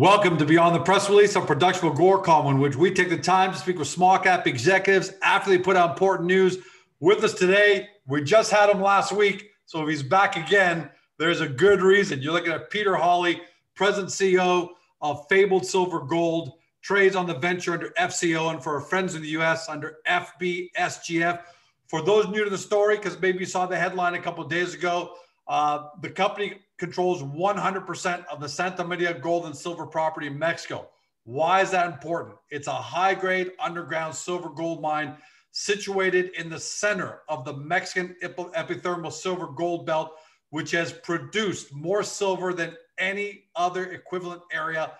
Welcome to Beyond the Press Release, a production of Agoracom, in which we take the time to speak with small cap executives after they put out important news. With us today, we just had him last week, so if he's back again, there's a good reason. You're looking at Peter Hawley, present CEO of Fabled Silver Gold, trades on the venture under FCO, and for our friends in the US under FBSGF. For those new to the story, because maybe you saw the headline a couple days ago, uh, the company controls 100% of the Santa Maria gold and silver property in Mexico. Why is that important? It's a high grade underground silver gold mine situated in the center of the Mexican epithermal silver gold belt, which has produced more silver than any other equivalent area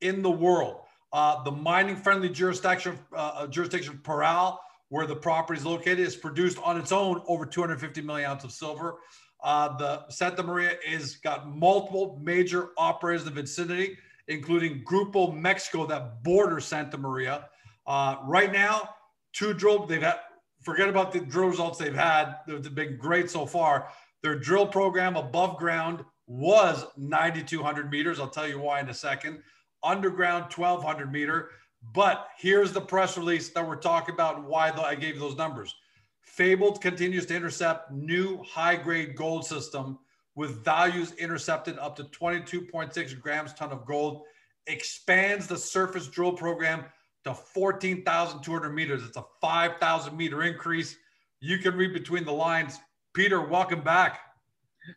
in the world. Uh, the mining friendly jurisdiction, uh, jurisdiction Parral, where the property is located, is produced on its own over 250 million ounces of silver. Uh, the Santa Maria is got multiple major operators in the vicinity, including Grupo Mexico that borders Santa Maria. Uh, right now, two drill. They've had. Forget about the drill results they've had. They've been great so far. Their drill program above ground was 9,200 meters. I'll tell you why in a second. Underground 1,200 meter. But here's the press release that we're talking about why I gave those numbers. Fabled continues to intercept new high grade gold system with values intercepted up to 22.6 grams ton of gold, expands the surface drill program to 14,200 meters. It's a 5,000 meter increase. You can read between the lines. Peter, welcome back.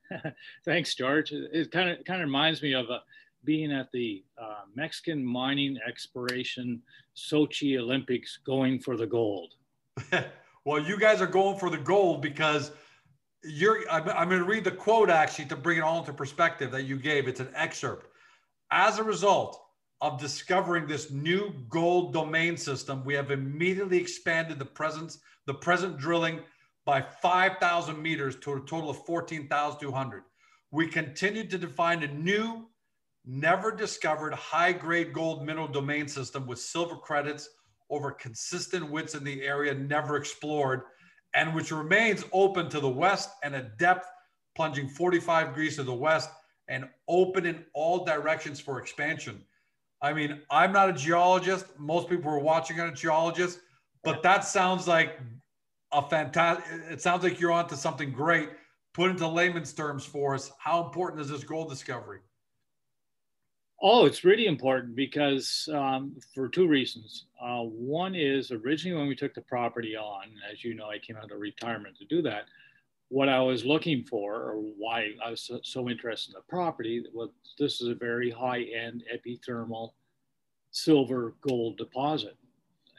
Thanks, George. It kind of kind of reminds me of uh, being at the uh, Mexican mining exploration Sochi Olympics, going for the gold. Well, you guys are going for the gold because you're. I'm, I'm going to read the quote actually to bring it all into perspective that you gave. It's an excerpt. As a result of discovering this new gold domain system, we have immediately expanded the presence, the present drilling by 5,000 meters to a total of 14,200. We continued to define a new, never discovered high grade gold mineral domain system with silver credits over consistent widths in the area never explored, and which remains open to the west and a depth plunging 45 degrees to the west and open in all directions for expansion. I mean, I'm not a geologist. Most people who are watching are geologists, but that sounds like a fantastic. It sounds like you're onto something great. Put into layman's terms for us, how important is this gold discovery? Oh, it's really important because um, for two reasons. Uh, one is originally when we took the property on, as you know, I came out of retirement to do that. What I was looking for, or why I was so, so interested in the property, was this is a very high-end epithermal silver gold deposit,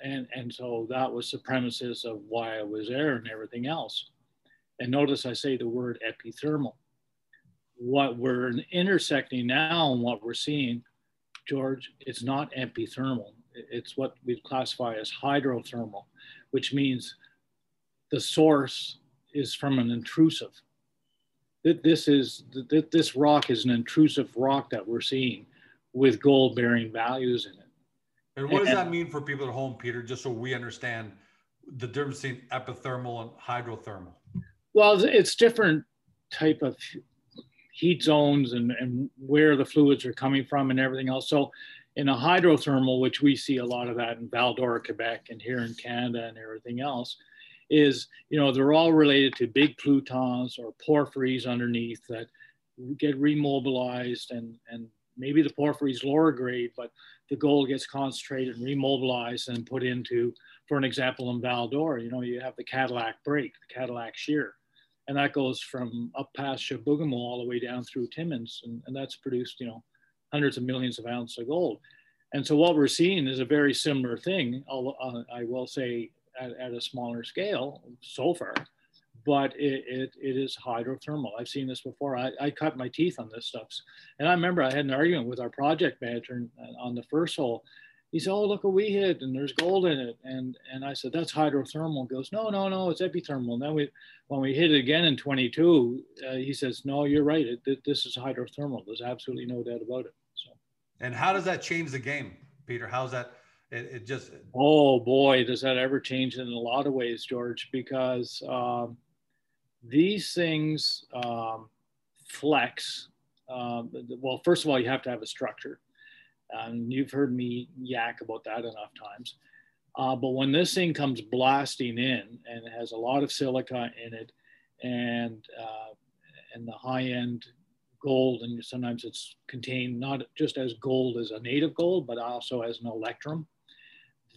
and and so that was the premises of why I was there and everything else. And notice I say the word epithermal what we're intersecting now and what we're seeing, George, it's not epithermal. It's what we classify as hydrothermal, which means the source is from an intrusive. This is this rock is an intrusive rock that we're seeing with gold bearing values in it. And what does that mean for people at home, Peter, just so we understand the difference between epithermal and hydrothermal? Well, it's different type of heat zones and, and where the fluids are coming from and everything else. So in a hydrothermal, which we see a lot of that in Val-d'Or, Quebec, and here in Canada and everything else, is, you know, they're all related to big plutons or porphyries underneath that get remobilized and, and maybe the porphyry is lower grade, but the gold gets concentrated and remobilized and put into, for an example, in Val-d'Or, you know, you have the Cadillac break, the Cadillac shear and that goes from up past Chibougamau all the way down through Timmins, and, and that's produced, you know, hundreds of millions of ounces of gold. And so what we're seeing is a very similar thing, uh, I will say at, at, a smaller scale so far, but it, it, it is hydrothermal. I've seen this before. I, I cut my teeth on this stuff. And I remember I had an argument with our project manager on the first hole he said, "Oh, look what we hit, and there's gold in it." And and I said, "That's hydrothermal." He goes, "No, no, no, it's epithermal." And then we, when we hit it again in 22, uh, he says, "No, you're right. It, this is hydrothermal. There's absolutely no doubt about it." So. And how does that change the game, Peter? How's that? It, it just. Oh boy, does that ever change in a lot of ways, George? Because um, these things um, flex. Um, well, first of all, you have to have a structure And you've heard me yak about that enough times. Uh, but when this thing comes blasting in and it has a lot of silica in it and, uh, and the high end gold, and sometimes it's contained not just as gold as a native gold, but also as an electrum,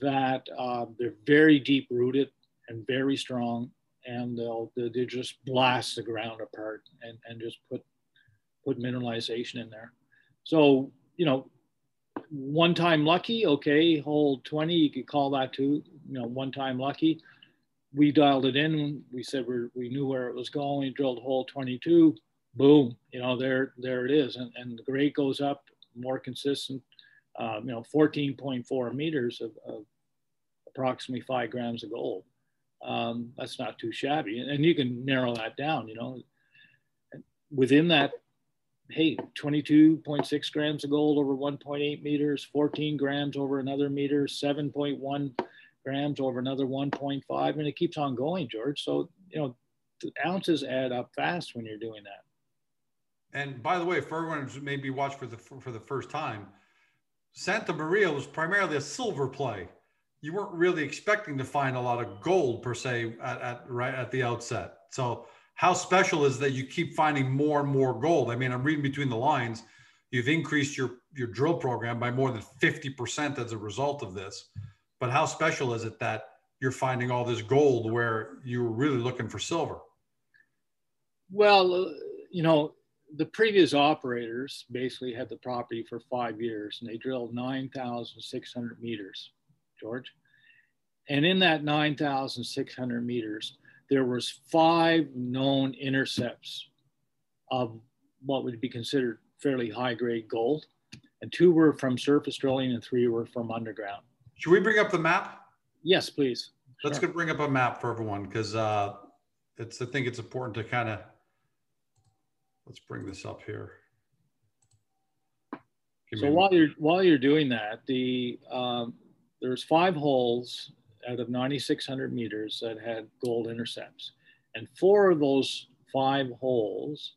that uh, they're very deep rooted and very strong and they'll, they just blast the ground apart and, and just put put mineralization in there. So, you know, one time lucky, okay, hole 20, you could call that too, you know, one time lucky. We dialed it in. We said we we knew where it was going. We drilled hole 22. Boom, you know, there there it is. And, and the grade goes up, more consistent, um, you know, 14.4 meters of, of approximately five grams of gold. Um, that's not too shabby. And you can narrow that down, you know. Within that hey, 22.6 grams of gold over 1.8 meters, 14 grams over another meter, 7.1 grams over another 1.5, and it keeps on going, George. So, you know, the ounces add up fast when you're doing that. And by the way, for everyone who's maybe watched for the for the first time, Santa Maria was primarily a silver play. You weren't really expecting to find a lot of gold per se at, at right at the outset. So how special is that you keep finding more and more gold? I mean, I'm reading between the lines. You've increased your your drill program by more than 50% as a result of this. But how special is it that you're finding all this gold where you were really looking for silver? Well, uh, you know, the previous operators basically had the property for five years and they drilled 9,600 meters, George. And in that 9,600 meters, there was five known intercepts of what would be considered fairly high grade gold and two were from surface drilling and three were from underground. Should we bring up the map? Yes please. Let's sure. bring up a map for everyone because uh, it's i think it's important to kind of let's bring this up here. Give so while you're while you're doing that the um, there's five holes out of 9,600 meters that had gold intercepts. And four of those five holes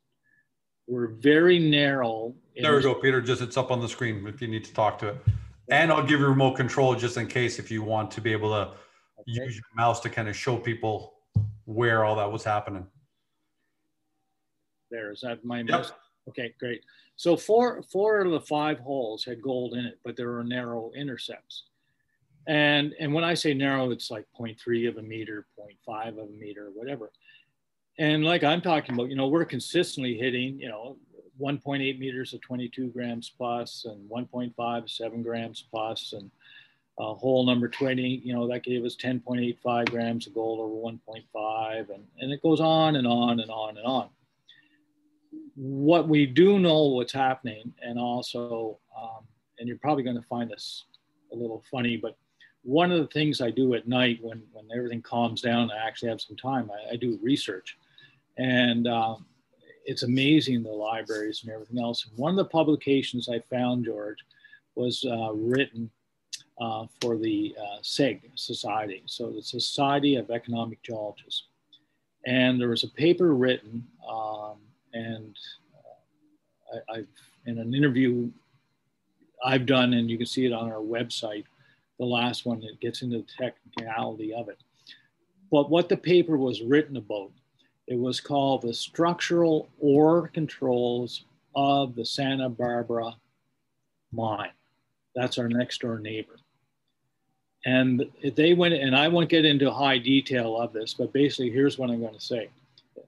were very narrow. There we go, Peter. Just it's up on the screen if you need to talk to it. And I'll give you remote control just in case if you want to be able to okay. use your mouse to kind of show people where all that was happening. There is that my yep. Okay, great. So four four of the five holes had gold in it, but there were narrow intercepts. And, and when I say narrow, it's like 0.3 of a meter, 0.5 of a meter, whatever. And like I'm talking about, you know, we're consistently hitting, you know, 1.8 meters of 22 grams plus and 1.5, 7 grams plus and uh, hole number 20, you know, that gave us 10.85 grams of gold over 1.5 and, and it goes on and on and on and on. What we do know what's happening and also, um, and you're probably going to find this a little funny, but one of the things I do at night when, when everything calms down, I actually have some time, I, I do research. And um, it's amazing the libraries and everything else. And one of the publications I found, George, was uh, written uh, for the uh, SEG Society, so the Society of Economic Geologists. And there was a paper written, um, and uh, I, I've in an interview I've done, and you can see it on our website the last one that gets into the technicality of it. But what the paper was written about, it was called the structural ore controls of the Santa Barbara mine. That's our next door neighbor. And they went, and I won't get into high detail of this, but basically here's what I'm going to say.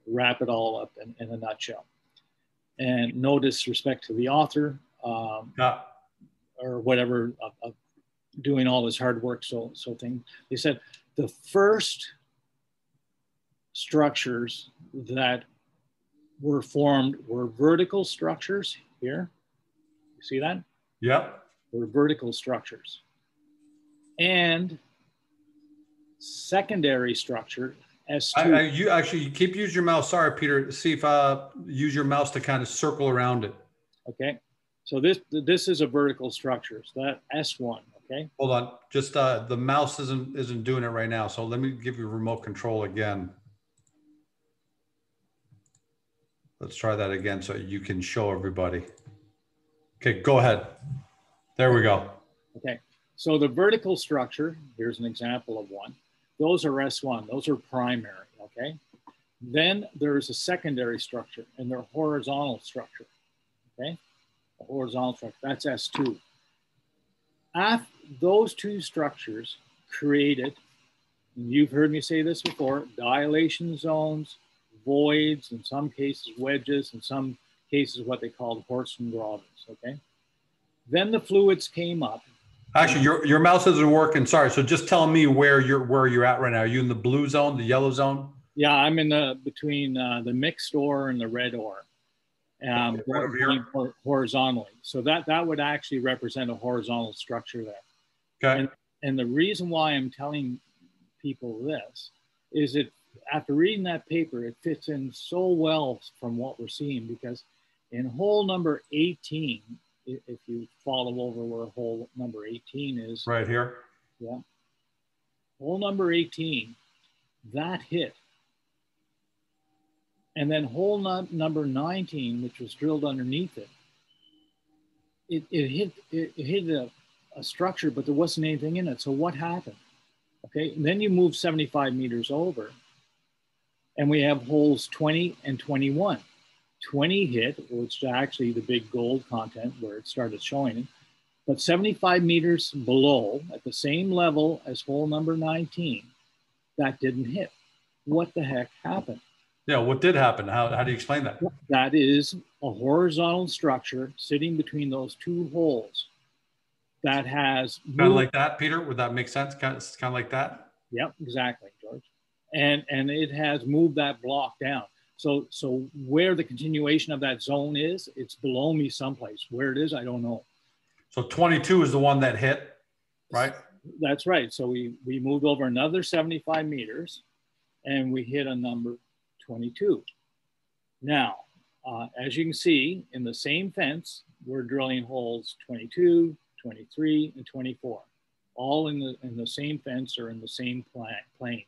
Wrap it all up in, in a nutshell. And no disrespect to the author um, yeah. or whatever of, of doing all this hard work. So, so thing, they said the first structures that were formed were vertical structures here. You see that? Yep. Were vertical structures. And secondary structure as I, I, you actually you keep use your mouse. Sorry, Peter. See if uh use your mouse to kind of circle around it. Okay. So this this is a vertical structure. So that S1, Okay. Hold on. Just uh, the mouse isn't isn't doing it right now. So let me give you remote control again. Let's try that again so you can show everybody. Okay, go ahead. There we go. Okay. So the vertical structure, here's an example of one. Those are S1, those are primary, okay? Then there's a secondary structure and they're horizontal structure, okay? A horizontal structure, that's S2. After those two structures created, you've heard me say this before, dilation zones, voids, in some cases wedges, in some cases what they call Horst grabens, okay? Then the fluids came up. Actually, your, your mouse isn't working. Sorry. So just tell me where you're where you're at right now. Are you in the blue zone, the yellow zone? Yeah, I'm in the between uh, the mixed ore and the red ore. Um, horizontally. So that that would actually represent a horizontal structure there. Okay. And, and the reason why I'm telling people this is that after reading that paper, it fits in so well from what we're seeing because in hole number 18, if you follow over where hole number 18 is. Right here. Yeah. Hole number 18, that hit. And then hole number 19, which was drilled underneath it, it, it hit, it, it hit a, a structure, but there wasn't anything in it. So what happened? Okay, and then you move 75 meters over, and we have holes 20 and 21. 20 hit, which is actually the big gold content where it started showing, but 75 meters below at the same level as hole number 19, that didn't hit. What the heck happened? Yeah, what did happen? How, how do you explain that? That is a horizontal structure sitting between those two holes that has kind of like that, Peter. Would that make sense? Kind of, kind of like that. Yep, exactly, George. And and it has moved that block down. So, so where the continuation of that zone is, it's below me someplace. Where it is, I don't know. So 22 is the one that hit, right? That's right. So we, we moved over another 75 meters and we hit a number 22. Now, uh, as you can see in the same fence, we're drilling holes 22, 23, and 24, all in the, in the same fence or in the same plane.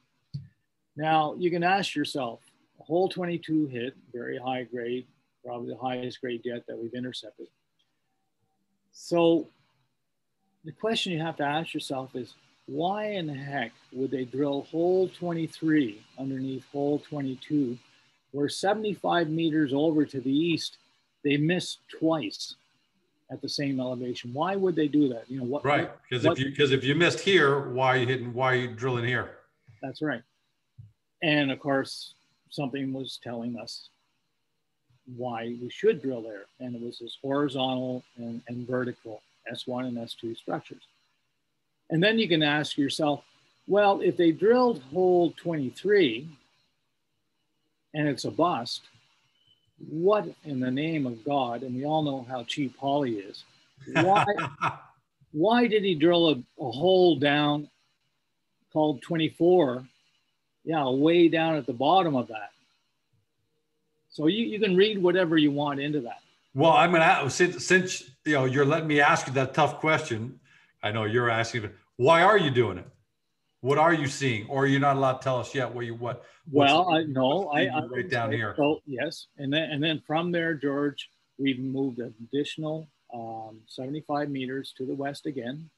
Now, you can ask yourself, hole 22 hit, very high grade, probably the highest grade yet that we've intercepted. So the question you have to ask yourself is, why in the heck would they drill hole 23 underneath hole 22, where 75 meters over to the east, they missed twice at the same elevation? Why would they do that? You know what? Right, because if you because if you missed here, why are you hitting? Why are you drilling here? That's right. And of course, something was telling us why we should drill there. And it was this horizontal and, and vertical S1 and S2 structures. And then you can ask yourself, well, if they drilled hole 23 and it's a bust, what in the name of God, and we all know how cheap Hawley is, why, why did he drill a, a hole down called 24 yeah, way down at the bottom of that. So you, you can read whatever you want into that. Well, I'm gonna since since you know you're letting me ask you that tough question. I know you're asking, why are you doing it? What are you seeing, or you're not allowed to tell us yet? What you what? Well, I no, I, I right down here. So yes, and then and then from there, George, we've moved an additional um, 75 meters to the west again.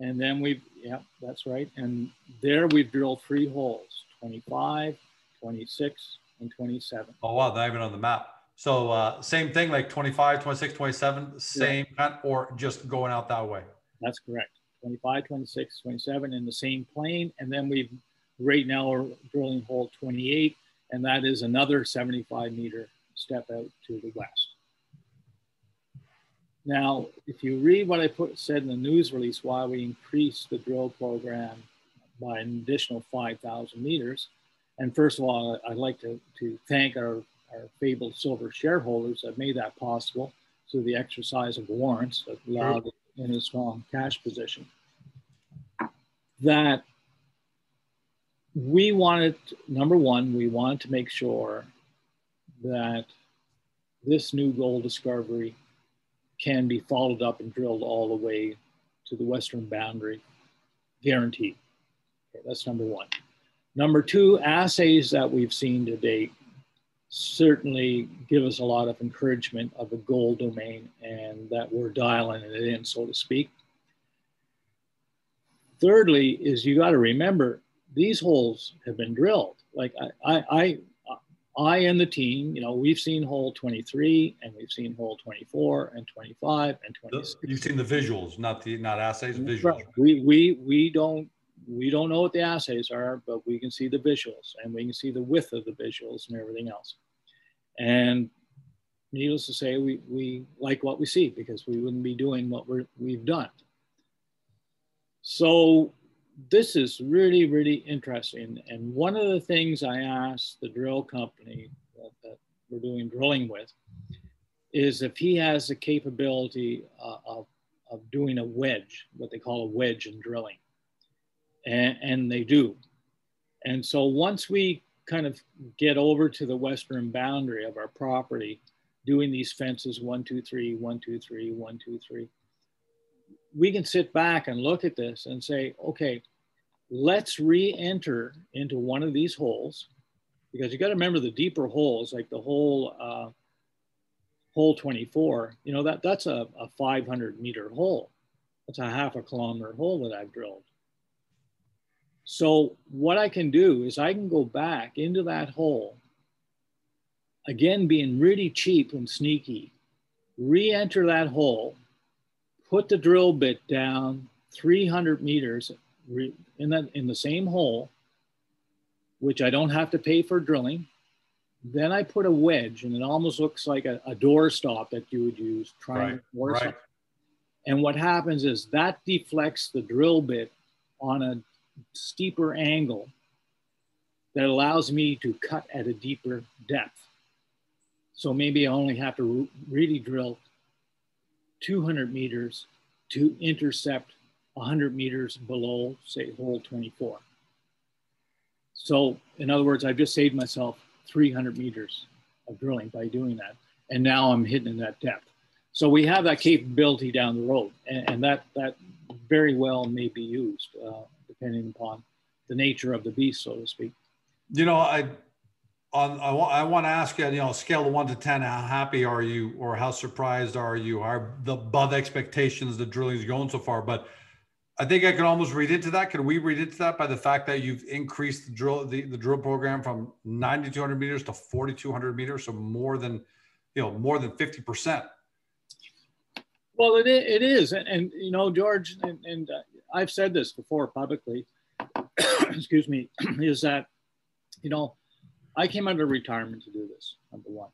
And then we've, yeah, that's right. And there we've drilled three holes 25, 26, and 27. Oh, wow. Not even on the map. So uh, same thing, like 25, 26, 27, same yeah. or just going out that way? That's correct. 25, 26, 27 in the same plane. And then we've right now we're drilling hole 28, and that is another 75 meter step out to the west. Now, if you read what I put said in the news release, why we increased the drill program by an additional 5,000 meters, and first of all, I'd like to, to thank our, our fabled silver shareholders that made that possible through the exercise of warrants that allowed in a strong cash position. That we wanted, number one, we wanted to make sure that this new gold discovery can be followed up and drilled all the way to the western boundary, guaranteed. Okay, that's number one. Number two, assays that we've seen to date certainly give us a lot of encouragement of the gold domain and that we're dialing it in, so to speak. Thirdly, is you got to remember these holes have been drilled. Like I, I, I, I and the team, you know, we've seen hole 23 and we've seen hole 24 and 25 and 26. You've seen the visuals, not the not assays, visuals. Right. We we we don't we don't know what the assays are, but we can see the visuals and we can see the width of the visuals and everything else. And needless to say, we, we like what we see because we wouldn't be doing what we're, we've done. So this is really, really interesting. And one of the things I asked the drill company that, that we're doing drilling with is if he has the capability uh, of, of doing a wedge, what they call a wedge in drilling and, and they do. And so once we kind of get over to the western boundary of our property, doing these fences one, two, three, one, two, three, one, two, three, we can sit back and look at this and say, okay, let's re-enter into one of these holes because you got to remember the deeper holes, like the hole uh, hole 24, you know, that that's a, a 500 meter hole. That's a half a kilometer hole that I've drilled. So what I can do is I can go back into that hole, again, being really cheap and sneaky, re-enter that hole, put the drill bit down 300 meters in, that, in the same hole, which I don't have to pay for drilling. Then I put a wedge and it almost looks like a, a door stop that you would use trying right, right. And what happens is that deflects the drill bit on a steeper angle that allows me to cut at a deeper depth. So maybe I only have to really drill 200 meters to intercept 100 meters below, say, hole 24. So, in other words, I've just saved myself 300 meters of drilling by doing that. And now I'm hitting that depth. So we have that capability down the road, and, and that, that very well may be used. Uh, depending upon the nature of the beast, so to speak. You know, I on I, I want to ask you, you know, scale of one to ten, how happy are you, or how surprised are you? Are the above expectations the drilling is going so far? But I think I can almost read into that. Can we read into that by the fact that you've increased the drill the, the drill program from 9,200 meters to 4,200 meters, so more than you know more than 50 percent. Well, it, it is, and, and you know, George, and, and uh, I've said this before publicly, excuse me, is that, you know, I came out of retirement to do this, number one.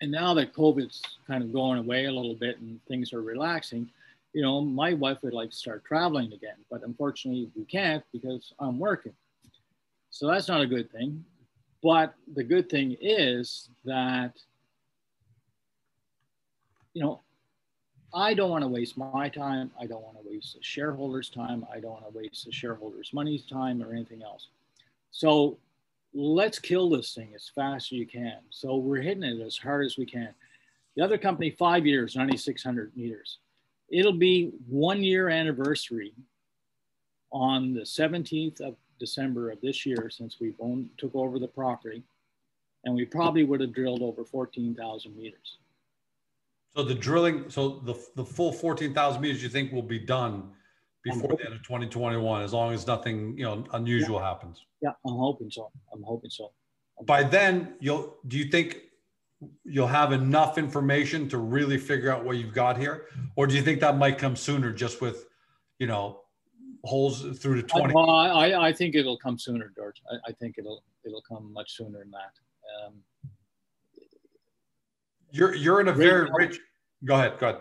And now that COVID's kind of going away a little bit and things are relaxing, you know, my wife would like to start traveling again, but unfortunately we can't because I'm working. So that's not a good thing. But the good thing is that, you know, I don't want to waste my time. I don't want to waste the shareholders' time. I don't want to waste the shareholders' money's time or anything else. So let's kill this thing as fast as you can. So we're hitting it as hard as we can. The other company, five years, 9,600 meters. It'll be one year anniversary on the 17th of December of this year since we took over the property. And we probably would have drilled over 14,000 meters. So the drilling, so the, the full 14,000 meters you think will be done before the end of 2021, as long as nothing, you know, unusual yeah. happens. Yeah, I'm hoping so. I'm hoping so. By then, you'll, do you think you'll have enough information to really figure out what you've got here? Or do you think that might come sooner just with, you know, holes through to 20? Well, I, I think it'll come sooner, George. I, I think it'll, it'll come much sooner than that. Um, you're you're in a very rich. Go ahead. Go ahead.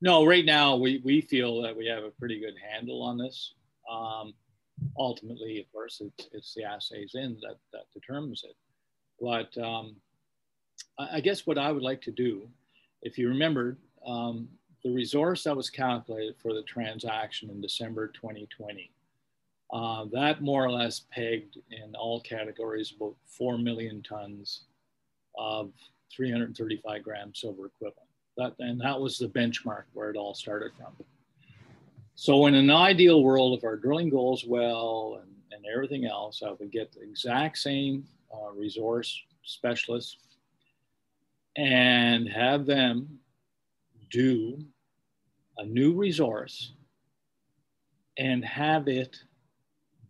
No, right now we we feel that we have a pretty good handle on this. Um, ultimately, of course, it's, it's the assays in that that determines it. But um, I, I guess what I would like to do, if you remember, um, the resource that was calculated for the transaction in December 2020, uh, that more or less pegged in all categories about 4 million tons of 335 gram silver equivalent. That, and that was the benchmark where it all started from. So in an ideal world, if our drilling goes well and, and everything else, I would get the exact same uh, resource specialists and have them do a new resource and have it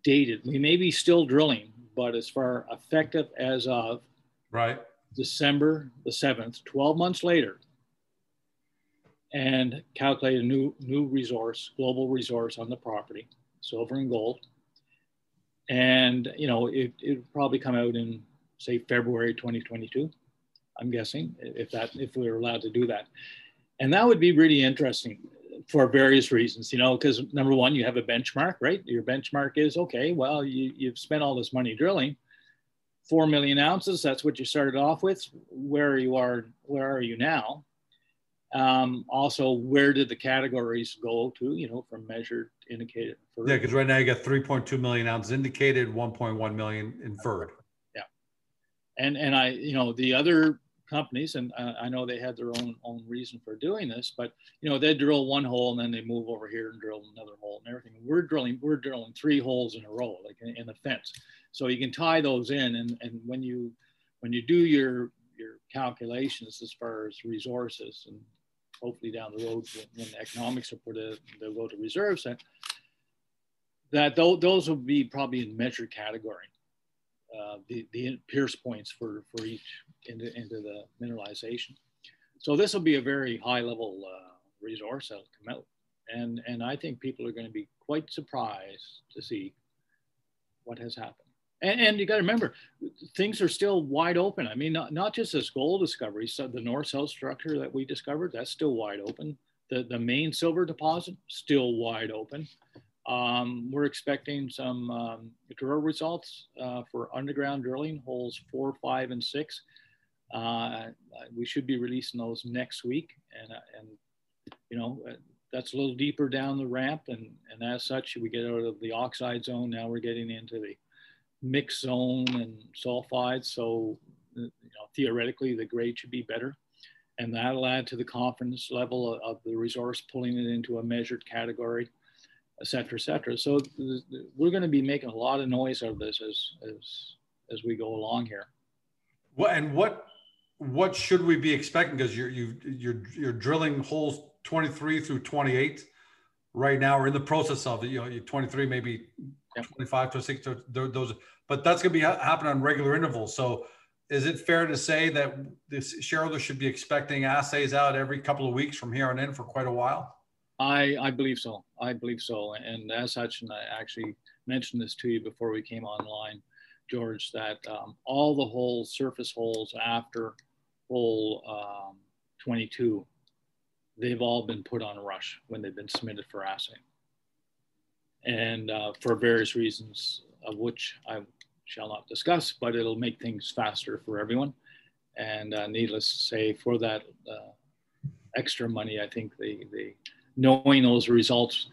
dated. We may be still drilling, but as far effective as of right December the 7th, 12 months later, and calculate a new new resource, global resource on the property, silver and gold. And you know, it it probably come out in say February 2022. I'm guessing if that if we were allowed to do that, and that would be really interesting for various reasons. You know, because number one, you have a benchmark, right? Your benchmark is okay. Well, you you've spent all this money drilling, four million ounces. That's what you started off with. Where you are, where are you now? Um, also, where did the categories go to? You know, from measured, indicated. Inferred. Yeah, because right now you got 3.2 million ounces indicated, 1.1 million inferred. Yeah, and and I, you know, the other companies, and I know they had their own own reason for doing this, but you know, they drill one hole and then they move over here and drill another hole and everything. We're drilling, we're drilling three holes in a row, like in, in the fence. So you can tie those in, and and when you when you do your your calculations as far as resources and hopefully down the road when the economics put in, they'll go to reserves that that th- those will be probably in measured category. Uh, the, the pierce points for for each into, into the mineralization. So this will be a very high level uh, resource that'll come out. And and i think people are going to be quite surprised to see what has happened and, and you got to remember, things are still wide open. I mean, not, not just this gold discovery, so the north-south structure that we discovered, that's still wide open. The, the main silver deposit, still wide open. Um, we're expecting some um, drill results uh, for underground drilling, holes four, five, and six. Uh, we should be releasing those next week. And, uh, and you know, uh, that's a little deeper down the ramp. And, and as such, we get out of the oxide zone. Now we're getting into the mixed zone and sulfides. So, uh, you know, theoretically, the grade should be better. And that'll add to the confidence level of, of the resource, pulling it into a measured category, et cetera, et cetera. So we're going to be making a lot of noise out of this as, as, as we go along here. Well, and what what should we be expecting? Because you're you you're you're drilling holes 23 through 28 right now. We're in the process of it. You know, 23 maybe 25 to 6 those but that's going to be happen on regular intervals. So is it fair to say that this shareholder should be expecting assays out every couple of weeks from here on in for quite a while? I i believe so. I believe so. And as such and i actually mentioned this to you before we came online george that um, all the holes surface holes after hole um, 22 they've all been put on a rush when they've been submitted for assay and uh, for various reasons of which I shall not discuss, but it'll make things faster for everyone. And uh, needless to say, for that uh, extra money, I think the, the knowing those results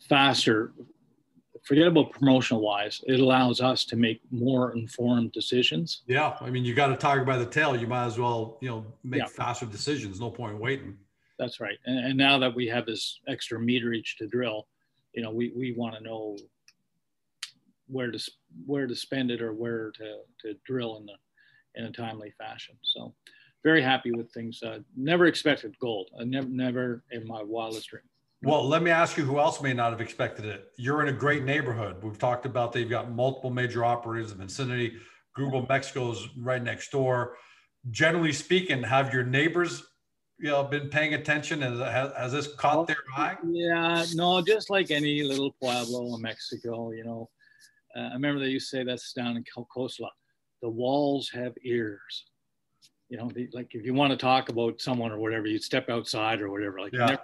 faster, forget about promotional wise, it allows us to make more informed decisions. Yeah, I mean, you got a tiger by the tail. You might as well, you know, make yeah. faster decisions. No point waiting. That's right. And, and now that we have this extra meterage to drill, you know, we, we want to know where to where to spend it or where to, to drill in the in a timely fashion. So very happy with things. Uh, never expected gold. I never never in my wildest dream. Well, let me ask you who else may not have expected it. You're in a great neighborhood. We've talked about they've got multiple major operators in the vicinity. Grupo Mexico is right next door. Generally speaking, have your neighbors you know been paying attention? Has, has, has this caught their eye? Yeah, no, just like any little pueblo in Mexico, you know. Uh, I remember they used to say that's down in Calcosla. The walls have ears. You know, they, like if you want to talk about someone or whatever, you'd step outside or whatever. Like, yeah. Never,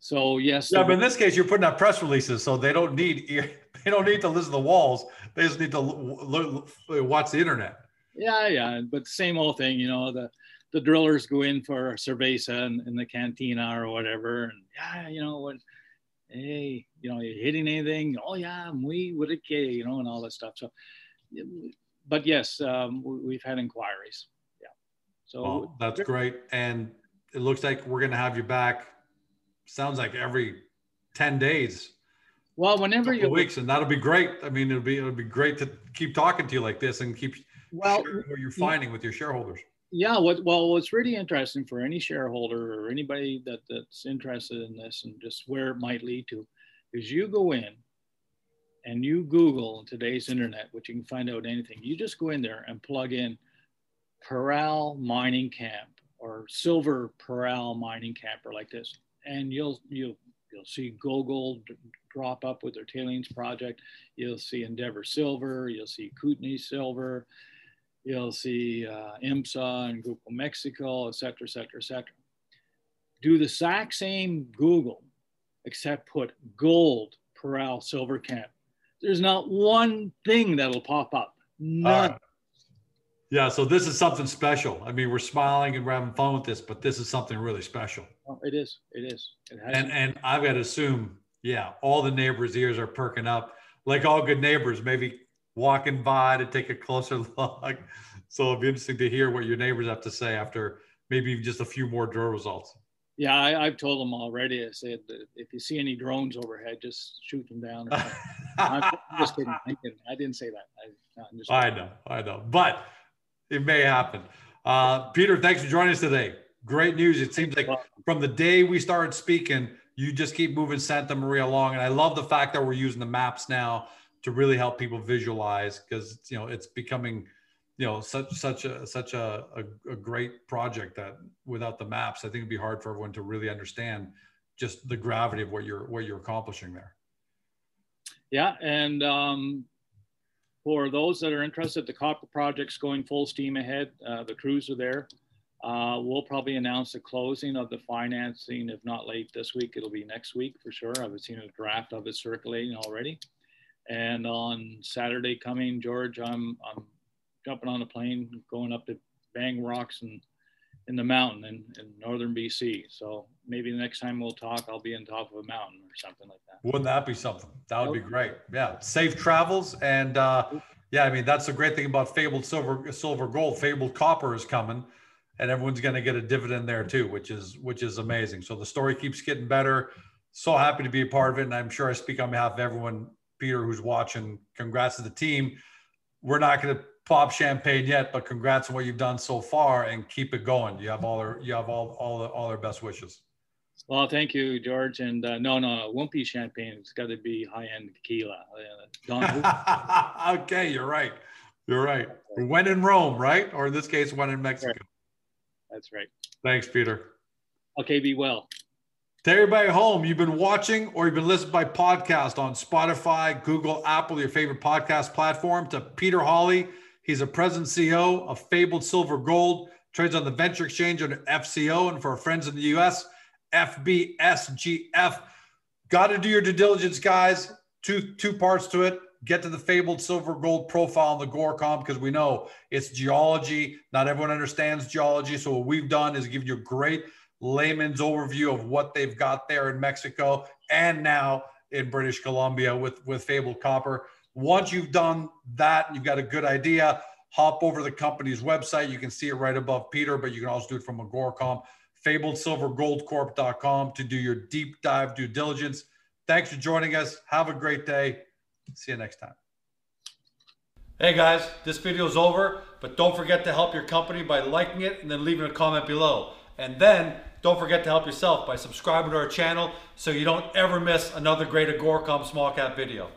so yes. Yeah, but in this case, you're putting out press releases, so they don't need they don't need to listen to the walls. They just need to watch the internet. Yeah, yeah, but same old thing. You know, the the drillers go in for a cerveza in, in the cantina or whatever, and yeah, you know what, hey, you know, you hitting anything? Oh yeah, we would okay, you know, and all that stuff. So, but yes, um, we've had inquiries. Yeah. So well, that's great, and it looks like we're going to have you back. Sounds like every ten days. Well, whenever you weeks, and that'll be great. I mean, it'll be it'll be great to keep talking to you like this and keep well, what you're finding with your shareholders. Yeah, what well, what's really interesting for any shareholder or anybody that, that's interested in this and just where it might lead to is you go in and you Google today's internet, which you can find out anything. You just go in there and plug in Parral Mining Camp or Silver Parral Mining Camp or like this, and you'll you'll you'll see GoGold drop up with their tailings project. You'll see Endeavour Silver. You'll see Kootenay Silver. You'll see uh, IMSA and Grupo Mexico, et cetera, et cetera, et cetera. Do the exact same Google, except put gold Parral Silver Camp. There's not one thing that'll pop up. None. Uh, yeah, so this is something special. I mean, we're smiling and we're having fun with this, but this is something really special. Oh, it is. It is. It and and I've got to assume, yeah, all the neighbors' ears are perking up, like all good neighbors. Maybe walking by to take a closer look. So it'll be interesting to hear what your neighbors have to say after maybe just a few more drill results. Yeah, I, have told them already. I said if you see any drones overhead, just shoot them down. I'm just kidding. I didn't say that. I, I know, I know, but it may happen. Uh, Peter, thanks for joining us today. Great news. It seems like from the day we started speaking, you just keep moving Santa Maria along, and I love the fact that we're using the maps now to really help people visualize because you know it's becoming you know such such a such a, a, a, great project that without the maps i think it'd be hard for everyone to really understand just the gravity of what you're what you're accomplishing there. Yeah and um, for those that are interested the copper project's going full steam ahead. Uh, the crews are there. Uh, we'll probably announce the closing of the financing if not late this week it'll be next week for sure. I've seen a draft of it circulating already and on Saturday coming, George, I'm, I'm jumping on a plane, going up to Bang Rocks and in the mountain in, in northern BC. So maybe the next time we'll talk, I'll be on top of a mountain or something like that. Wouldn't that be something? That would be great. Yeah. Safe travels. And uh, yeah, I mean, that's the great thing about fabled silver, silver gold, fabled copper is coming and everyone's going to get a dividend there too, which is, which is amazing. So the story keeps getting better. So happy to be a part of it. And I'm sure I speak on behalf of everyone Peter, who's watching, congrats to the team. We're not going to pop champagne yet, but congrats on what you've done so far and keep it going. You have all their, you have all, all, all their best wishes. Well, thank you, George. And uh, no, no, it won't be champagne. It's got to be high end tequila. Uh, okay, you're right. You're right. When in Rome, right? Or in this case, when in Mexico. That's right. Thanks, Peter. Okay, be well. To everybody at home, you've been watching or you've been listening by podcast on Spotify, Google, Apple, your favorite podcast platform. To Peter Hawley, he's a present CEO of Fabled Silver Gold, trades on the Venture Exchange under FCO, and for our friends in the US, FBSGF. Got to do your due diligence, guys. Two two parts to it. Get to the Fabled Silver Gold profile on the Agoracom because we know it's geology. Not everyone understands geology. So what we've done is give you a great layman's overview of what they've got there in Mexico and now in British Columbia with, with Fabled Copper. Once you've done that, you've got a good idea, hop over the company's website. You can see it right above Peter, but you can also do it from Agoracom, fabledsilvergoldcorp.com to do your deep dive due diligence. Thanks for joining us. Have a great day. See you next time. Hey guys, this video is over, but don't forget to help your company by liking it and then leaving a comment below. And then don't forget to help yourself by subscribing to our channel so you don't ever miss another great Agoracom small cap video.